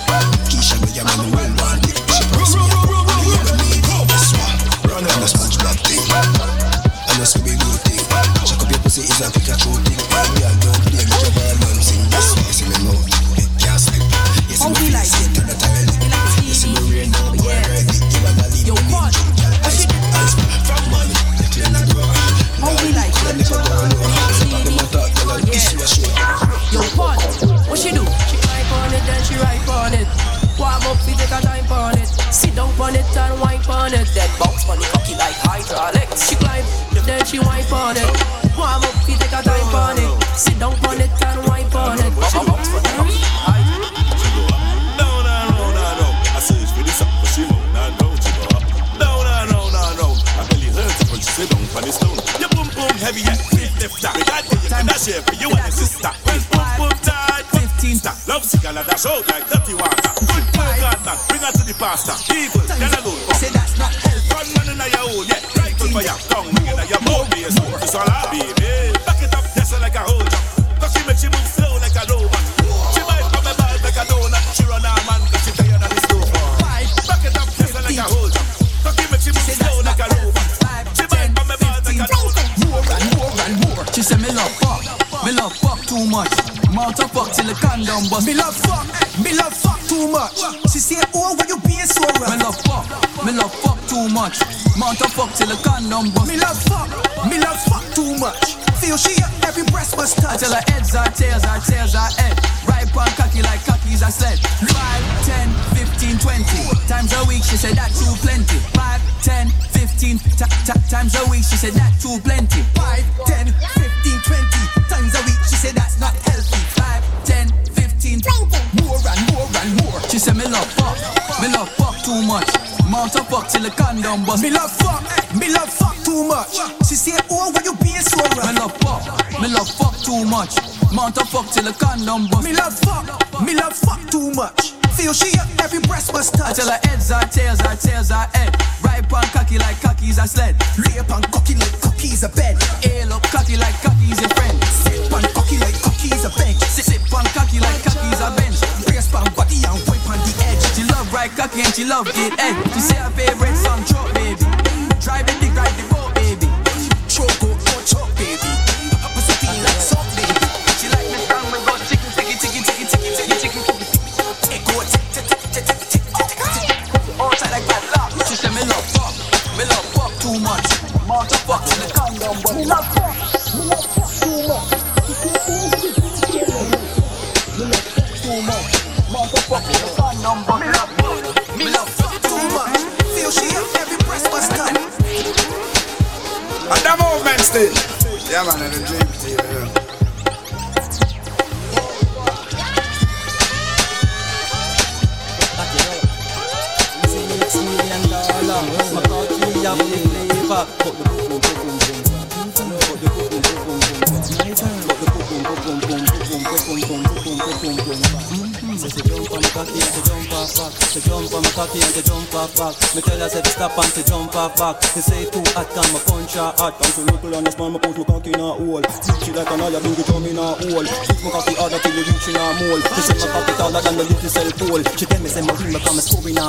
Keisha, me a man, well, one. She press me up, me a need. That's why. Run on the sponge black thing. I some big good thing. Check up your pussy, is a Pikachu down on it and wipe on it. Then bounce on the cocky like hydraulics. She climb, then she wipe on it. Warm up, feet take a time on it. Sit down on it and wipe on it. Bounce on the cocky. Sit down on the stone. Your boom boom heavy, yeah. Flip left that. You, you can dash here for you and your sister. Well, boom boom tight. 15. Love cigar dash out like dirty water. Good boy, God man. Bring her to the pastor. Evil, then alone. Say that's not help. Run man in your own, yeah. Rifle for your tongue. At your mouth, baby. It's all I baby. Back it up, yes, like a hold. Cause she make she move slow like a robot. Me love fuck too much. Mount up fuck till the condom bust. Me love fuck, me love fuck too much. She say, oh, why you being so rough? Me love fuck, me love fuck too much. Mount up fuck till the condom bust. Me love fuck, me love fuck too much. Feel she up, every breast must touch. I tell her heads are tails, are tails are head. Right on cocky like cockies are sled. 5, 10, 15, 20 times a week. She said that too plenty. 5, 10, 15 t- t- times a week. She said that too plenty. 5, 10, 15, 20 times a week. She said that's not healthy. 5, 10, 15, 20 more and more and more. She said me love fuck, me love fuck too much. Mount up fuck till the condom bust. Me love fuck, me love fuck too much. She say, oh, why you being so rough? Me love fuck, me love fuck too much. Mount up fuck till the condom bust. Me love fuck, me love fuck too much. Feel she up, every breast must touch. I tell her heads are tails, are tails are head. Right on cocky like cockies are sled. Lay up on cocky like cockies a bed. Ail up cocky like cockies your friend. Sit on cocky like cockies a bench. Sit, sit on cocky like cockies a bench. Brace pan body and wipe on the edge. She love right cocky and she love it egg. She say her favorite song truck baby. Drive it, dick, drive the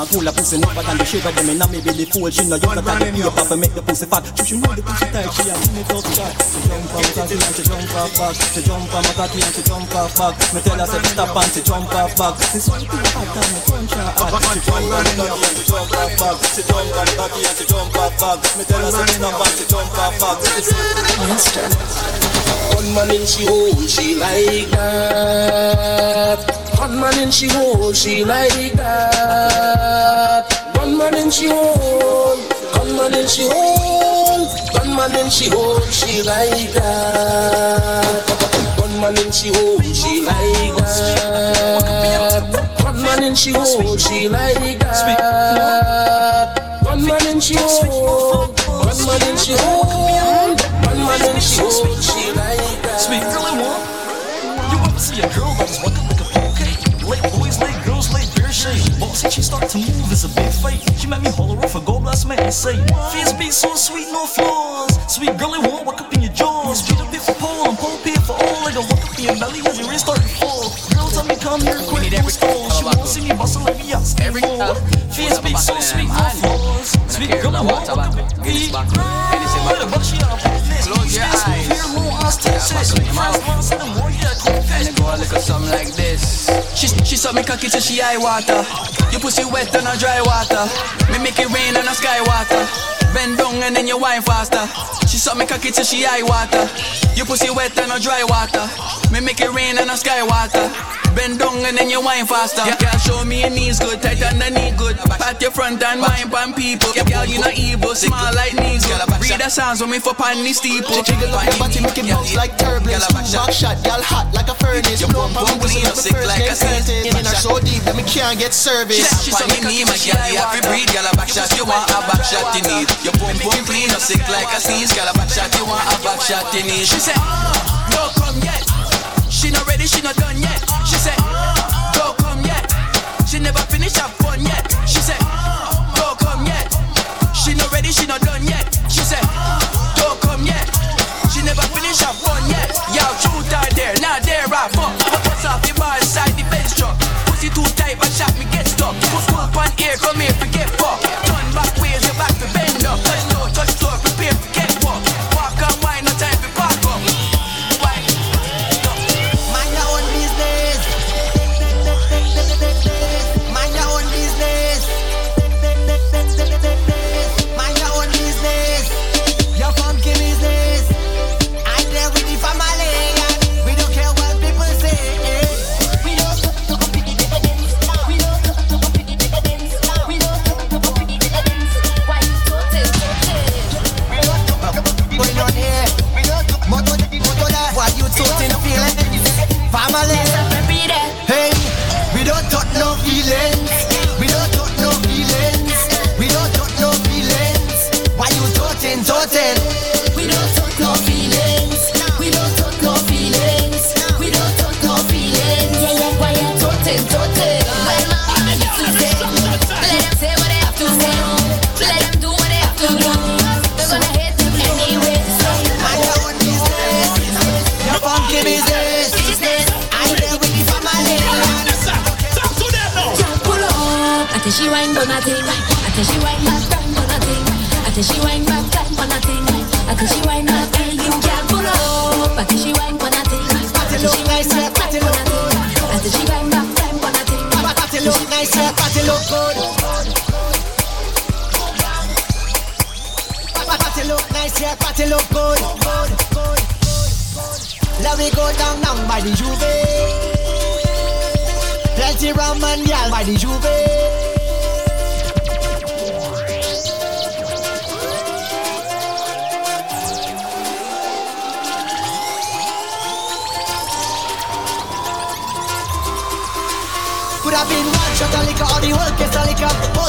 score cool. A pussy number than the shiver them in a me belly full. She know you than the paper for make the pussy fat. She should know the pussy tight. She a minute up shot. She jump on cocky and she jump off back. She jump on my cocky and she jump off back. Me tell her say to stop and she jump off back. She say too hot and my punch her hot. She jump on cocky and she jump off back. She jump on cocky and she jump off back. Me tell her say to stop and she jump off back. She say One man in she hole, she like that. One man in she hole, she like that. One man in she hole, one man in she hole, one man in she hole, she like that. One man in she hole, she like that. One man in she hole, she like that. One man in she hole, one man in she hole, one man in she hole, she like that. Sweet girl, I want. You ever see a girl is walking beer shade. She start to move, it's a big fight. She made me holler off a gold blast man and say, Face be so sweet, no flaws. Sweet girl, it won't walk up in your jaws. Beat a bit for pole and pole for all. Like a walk up in your belly as your wrist start to fall. Me come here quick, no stall. She won't see me bustle like me, yes. Every Face be so sweet, no flaws. Sweet girl, I want, walk up in your but a list. Close your eyes. And it go a little something like this. She, she suck me cocky till she eye water. You pussy wet on a dry water. Me make it rain on a sky water. Bend down and then you wine faster. She suck me cocky till she eye water. You pussy wet and no dry water. Me make it rain and no sky water. Bend down and then you whine faster. Yeah, girl, show me your knees good, tight underneath good. Pat your front and mind pan people. Yeah, girl, you not evil, small like knees good. Read the sounds when me for pan the steeple. Jiggle up your body, make it bounce like turbulence. Back shot, girl hot like a furnace. Your bum bum clean, sick like a curtain. In her so deep that me can't get service. She saw me knee, my girl, you have to breathe. Girl, a back shot, you want a back shot, you need. Your bum bum clean, sick like a sneeze. Girl, a back shot, you want a back shot, you need. She said, ah, don't come yet. She not ready, she not done yet. She said, don't come yet. She never finish her fun yet. She said, don't come yet. She not ready, she not done yet. She said, don't come yet. She never finish her fun yet. Yo, truth out there, not there, right? Fuck, what's off the bar inside the bench truck? Pussy too tight, but shot me get stuck. Put scoop on air, come here, forget fuck.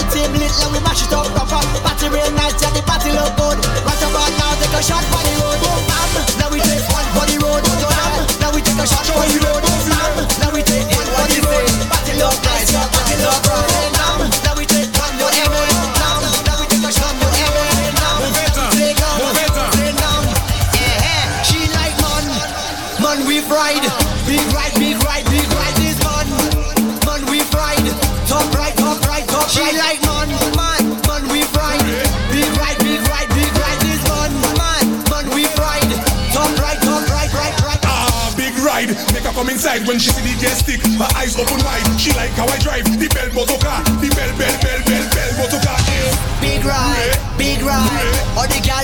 Team lit and we mash it up proper Party real nice, yeah, the party look good. Right about now, take a shot for the road Boom, bam, now we take one for the road Boom, Bam, now we take a shot for the road Boom, Bam, now we take one for the road Party look nice, yeah, party look right come inside when she see the jet stick. Her eyes open wide. She like how I drive the bell motor car. Ah, the bell, bell, bell, bell, bell motor car. Ah, yeah. Big ride, big ride All the girl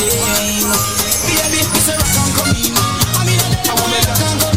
Baby, it's a rock and come in. I mean, I want me you.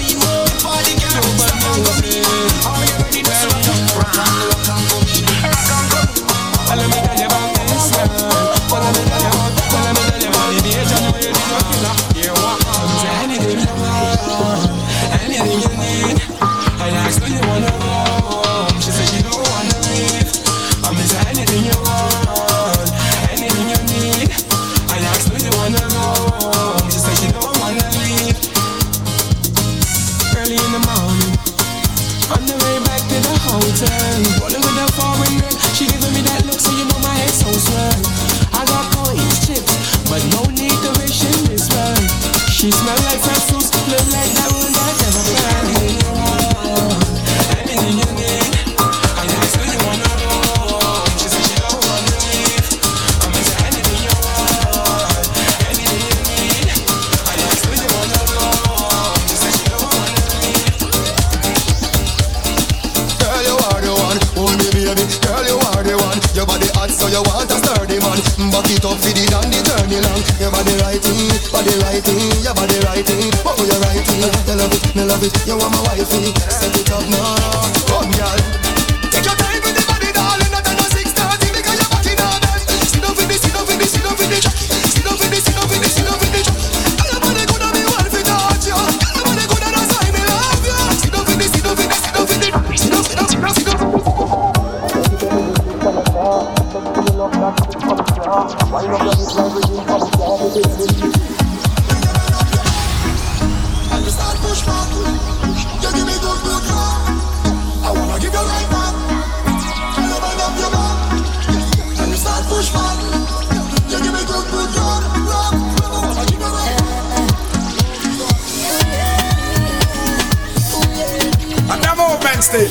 Wednesday.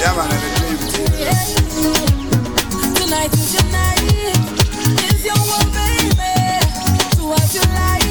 Yeah, man, I believe it. Tonight is your night. Is your world, baby. Do what you like.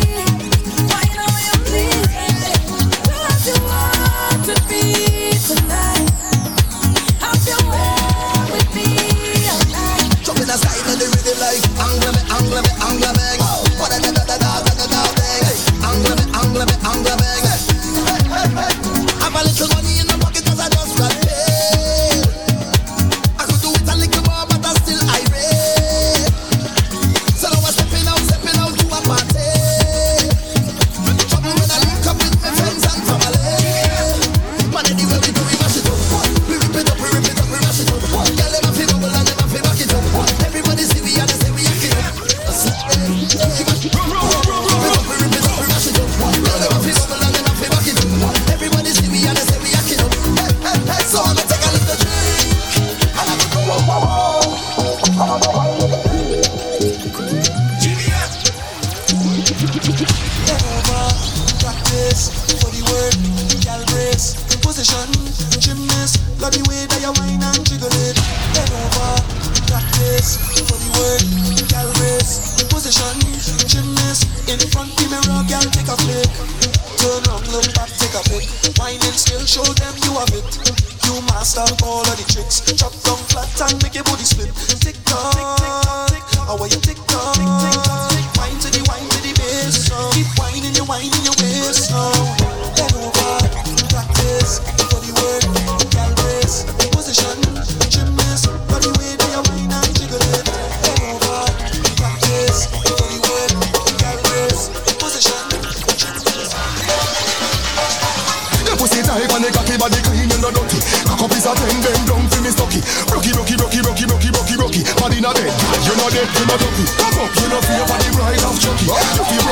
For the bride of Chucky. You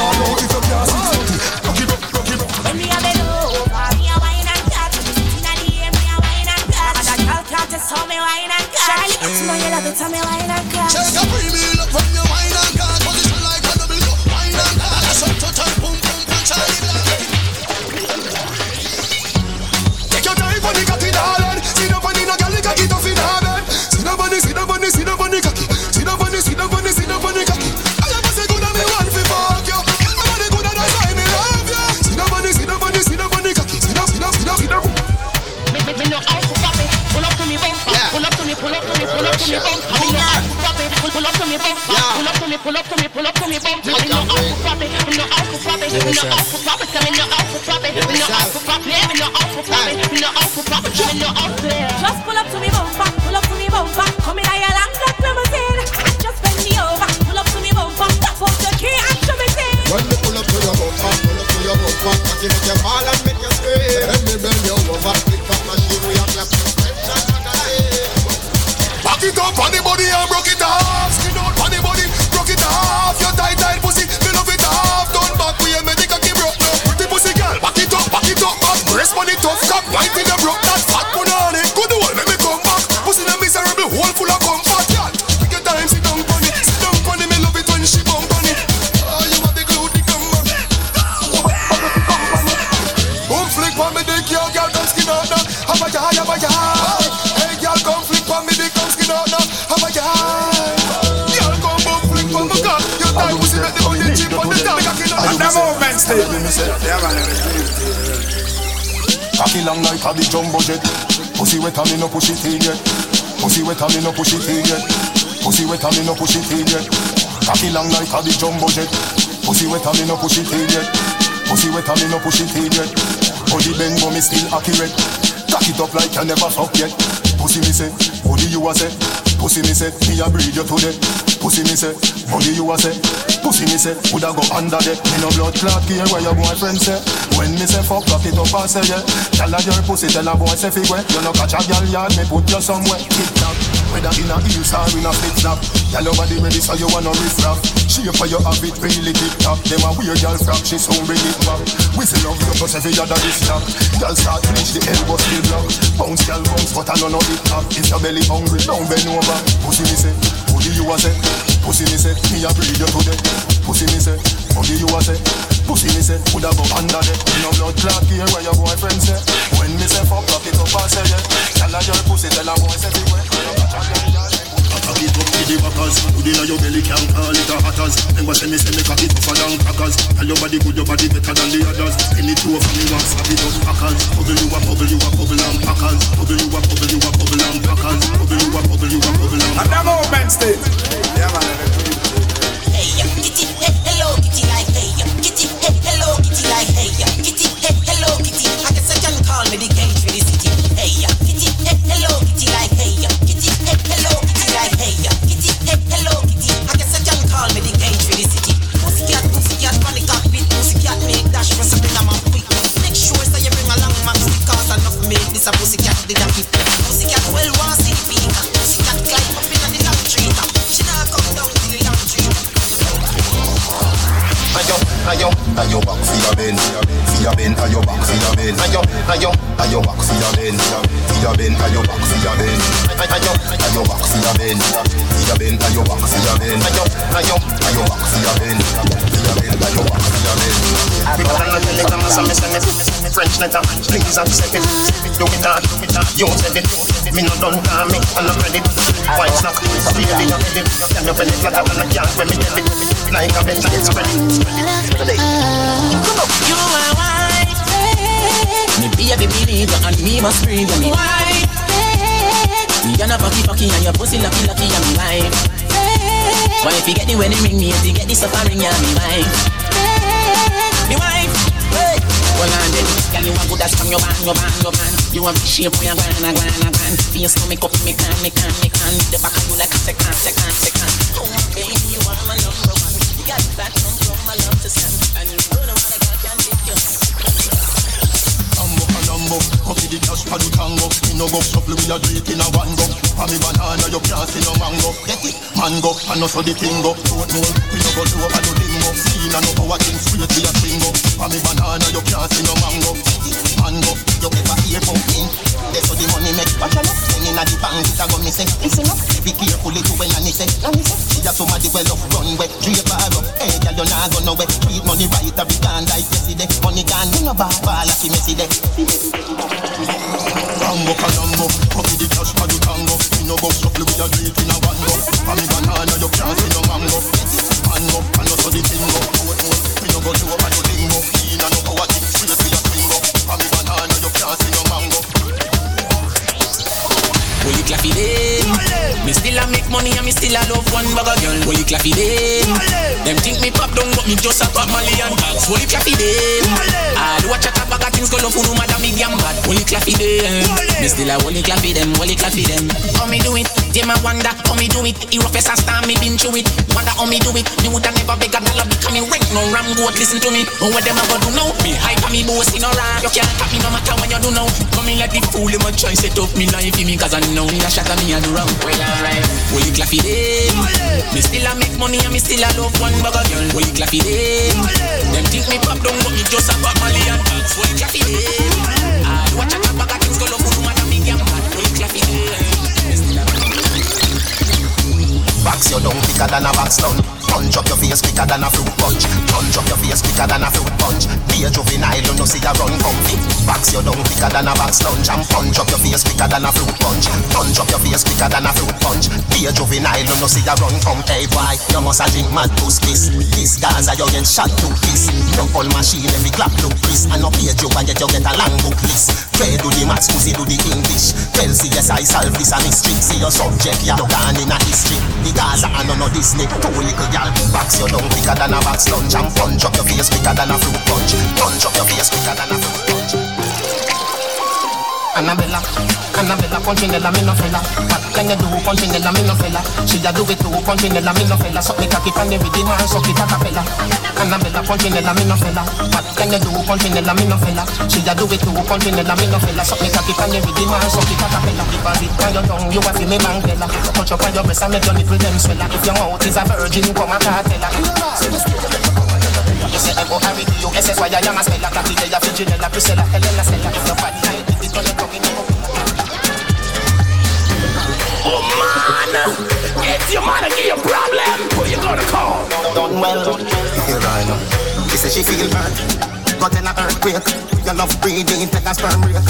a big jumbo jet. Pussy wet and me no push it in yet. Pussy wet and me no push it in yet. Body bend but me still accurate. Cock it up like you never fuck yet. Pussy me say, body you a say. Pussy me say, me a breed you today. Pussy me say, body you a say. Pussy me say, woulda go under there. Me no blood clot care where your boyfriend say. When me say fuck, lock it up and say yeah. Tell her your pussy, tell a boy say fi where. You no catch a girl yard, me put you somewhere. Tick whether in a heels or in a flip flop. Girl over the ready so you wanna riff raff. Shape for your habit really tip top. Them a weird girl frack, she soon bring it back. Whistle love you cause every other is knock. Girl start reach the elbow still block. Bounce girl bounce but I know no it top. If your belly hungry, don't bend over. Pussy me say, body you a say. Pussy me say, me a breed you today. Pussy me say, body you a say. Pussy me say, woulda go under there. No blood clot here where your boyfriend say. When me say fuck, lock it up and say yeah. Tell her your pussy, tell her boy say fi wet. Cock it up to the backers Good inna your belly can't call it a hatters Remember say me say me cock it tougher than crackers Tell your body good, your body better than the others Any two of me want slap it up packers Bubble you a bubble, you a bubble and packers Bubble you a bubble, you a bubble and packers Bubble you a bubble, you a bubble and And the movement still. Yeah, man, Hey, kitty, hey, hello, kitty, like call me the king for the city. Hey, ya, kitty, hey, hello, kitty, like hey, ya, kitty, hey, hello, kitty, like hey, ya, kitty, hey, hello, kitty. I guess I can call me the king for the city. Pussycat, pussycat, panic cockpit, pussycat, make dash for something I'm quick. Make sure so you bring along max because enough make this a pussycat did a keep. Pussycat well want see the peacock. Pussycat climb up in the long tree. She not come down to the long tree. Ayo, ayo, ayo back for your bend, for your bend, ayo back for your bend, ayo, ayo, ayo back for your bend, for your bend, and your back for your bend. And your back for your bend. For your bend, and your back for your bend. And your and your and your back for your bend. For your bend, and your back for your bend. Me on telling them some me me me French letter. Please and second, me doing that. You said it, me no done call me, I'm ready. White snack, baby, you're ready. Can you feel it flatter than a can when me get it? Like a bench, it's spread. You are white. Me be a believer and me must breathe when me white. Me and a fucky fucky and your pussy lucky lucky and me wife. Why if you get the wedding ring, me if you get the suffering, yeah, me wife. Me wife. Hey. Well, and then, girl, you want good as from your band, your band, your band. You want shape for your grand, a grand, a grand. Face to make up, me can, me can, me can. The back of you like a second, second, second. Oh, baby, you are my number one. From. Me me mango. Me you ever hear pumping? That's how the money make. Watch out, when inna the bank, it a go missing. Listen up, be careful it when Annie say. Annie say, she a somebody well up run wet, drape her up. Hey, girl, you nah go nowhere. Treat money right, a be gone like yesterday. Money gone, you no ball, ball like she messy day. Rambo Colombo, copy the cash for the tango. Me no go shuffle, we a do it in a one go. For me banana, you can't see no mango. Mango, and also the thing tingo. Me no go do over the limbo. Inna Will you clap it in? Me still a make money and me still a love one bag of girl. Will you clap it in? Them think me pop down but me just a pop Molly and bags. Will you clap it in? All watch a top bag of things go love no matter me damn bad. Will you clap it in? Me still a will you clap it them? Will you clap it them? How me do it? Them a wonder how me do it. Hero face a star me been through it. Wonder how me do it. Me woulda never beg a dollar because me rank no ram goat. Listen to me. Oh what them a go do now? Me hype and me boast in a rap. You can't tap me no matter what you do now. Come in like the fool. Them a try set up me life in me cause I know me a shot and me a do wrong. Well alright. Will you clap it in? Me still a make money and me still a love one of girl. Will you clap it in? Them think me pop down but me just a pop Molly and bags. Will you clap it in? Ah, watch a top bag of things go love no matter me damn bad. Will you clap it in? Box you down quicker than a box down. Punch up your face quicker than a fruit punch. Punch up your face quicker than a fruit punch. Be a juvenile, you know see a run comfy. Box you down quicker than a box lunch and punch up your face quicker than a fruit punch. Punch up your face quicker than a fruit punch. Be a juvenile, you know see a run come. Hey boy, you must a drink mad to kiss. This Gaza you get shot to kiss. No all machine every clap look Chris. And no page you get you get a long book list. Trey do the maths, Uzi do the English. Tell see yes I solve this a mystery. See your subject, you gone in a history. The Gaza and no no Disney. Two little gal box you down quicker than a box lunch and punch up your face quicker than a fruit punch. Punch up your face quicker than a fruit. Annabella, Annabella, Punchinella, me no fella. What can you do, Punchinella, me no fella? She a do it too, Punchinella, me no fella. Suck me cocky pan every day, man, suck it a cappella. Annabella, Punchinella, me no fella. What can you do, Punchinella, me no fella? She a do it too, Punchinella, me no fella. Suck me cocky pan every day, man, suck it a cappella. If I did on your tongue, you a feel me Mandela. Touch up on your breast and make your nipple them swella. If your mouth is a virgin, come and cartella. You say why I am a speller. Cocky, they a Priscilla, Helena, Stella. If your body Oh man, if your man give you problem, who you gonna call? done well. Here I know. She say she feel hurt. Got in a earthquake. Your love breathing, take a sperm break.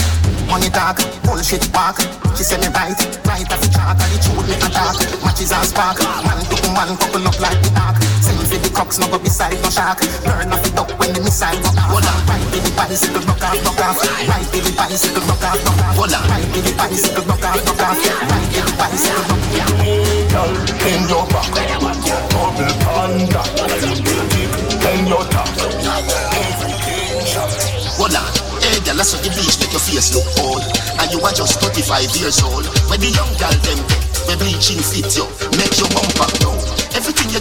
Money talk, bullshit walk. She say me right, right at the chart, and the truth me attack. Matches and spark, man to man couple up like the ark. Send for the cocks, no go beside no shark. Learn off the duck when the missile go off. Hold on, right to the bicycle, rock off, rock off. Right to the bicycle, rock off, rock off. Hold on, right to the bicycle, rock off, rock off. Right to the bicycle, rock off. In your back, bubble panda, in your top. Hold on. Hey, girl, I saw the bleach make your face look old. And you are just 35 years old. When the young girl them we bleaching fit you, make your bumper down.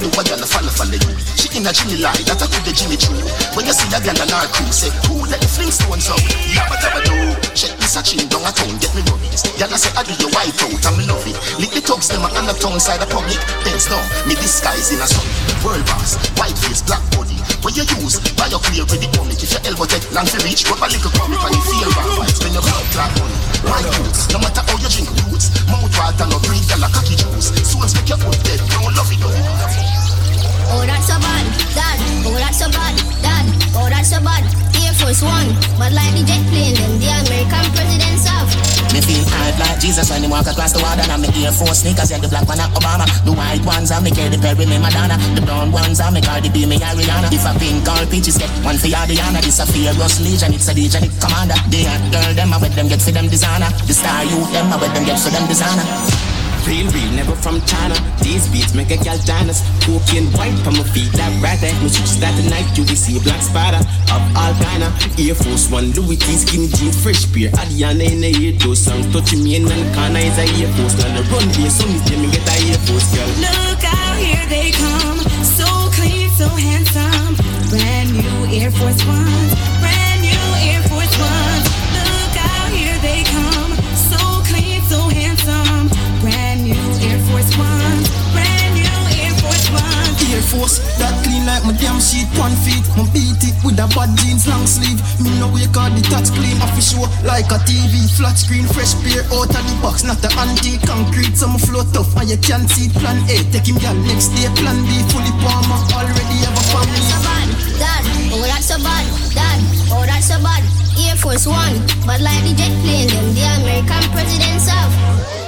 Do, a girl follow follow you. She in a Jimmy lie, that I could the Jimmy true. When you see a girl and her crew, say, who let the Flintstones out? Yabba dabba do. Check me searching down a town, get me worries. Girl, I say, I do your white out, and me love it. Lick the thugs, them on the town side of public. Thanks now, me disguise in a sun. World boss, white face, black body. When you use, buy your clear with the comic. If your elbow take long to reach, rub a little comic and you feel no matter how you drink roots, mouth water no drink gyal a cocky juice. Souls make your foot dead, love it, no. Oh that's so bad, dad. Oh that's so bad, dad. Oh that's so bad. Air Force One, but like the jet plane, them the American presidents have. Me feel hard like Jesus when he walk across the water. And me Air Force sneakers and the black one at Obama. The white ones are me Katy Perry, me Madonna. The brown ones are me Cardi B, me Ariana. If a pink or peaches get one for Adriana. This a fearless legion, it's a it commander. The hot girl, them I with them get for them designer. The star youth, them I with them get for them designer. Real, real, never from China. These beats make a gal dance. Cocaine white from my feet like ratty. Me shoot that tonight, you will see a black spider of all kinda. Air Force One, Louis T, skinny jeans, fresh beer. Adiana in the ear, those songs touching me in the is a Air Force. Girl, the run here, so me me get a Air Force girl. Look out, here they come. So clean, so handsome. Brand new Air Force Ones. Brand Air Force that clean like my damn sheet one feet. My beat it with a bad jeans long sleeve. Me no wake up the touch clean off the show like a TV flat screen fresh pair out of the box not the antique concrete. Some flow tough and you can't see. Plan A take him girl next day. Plan B fully palmer already have a family. So bad, dad. Oh, that's so bad, dad. Oh, that's so bad. Air Force One, but like the jet plane, them the American presidents have.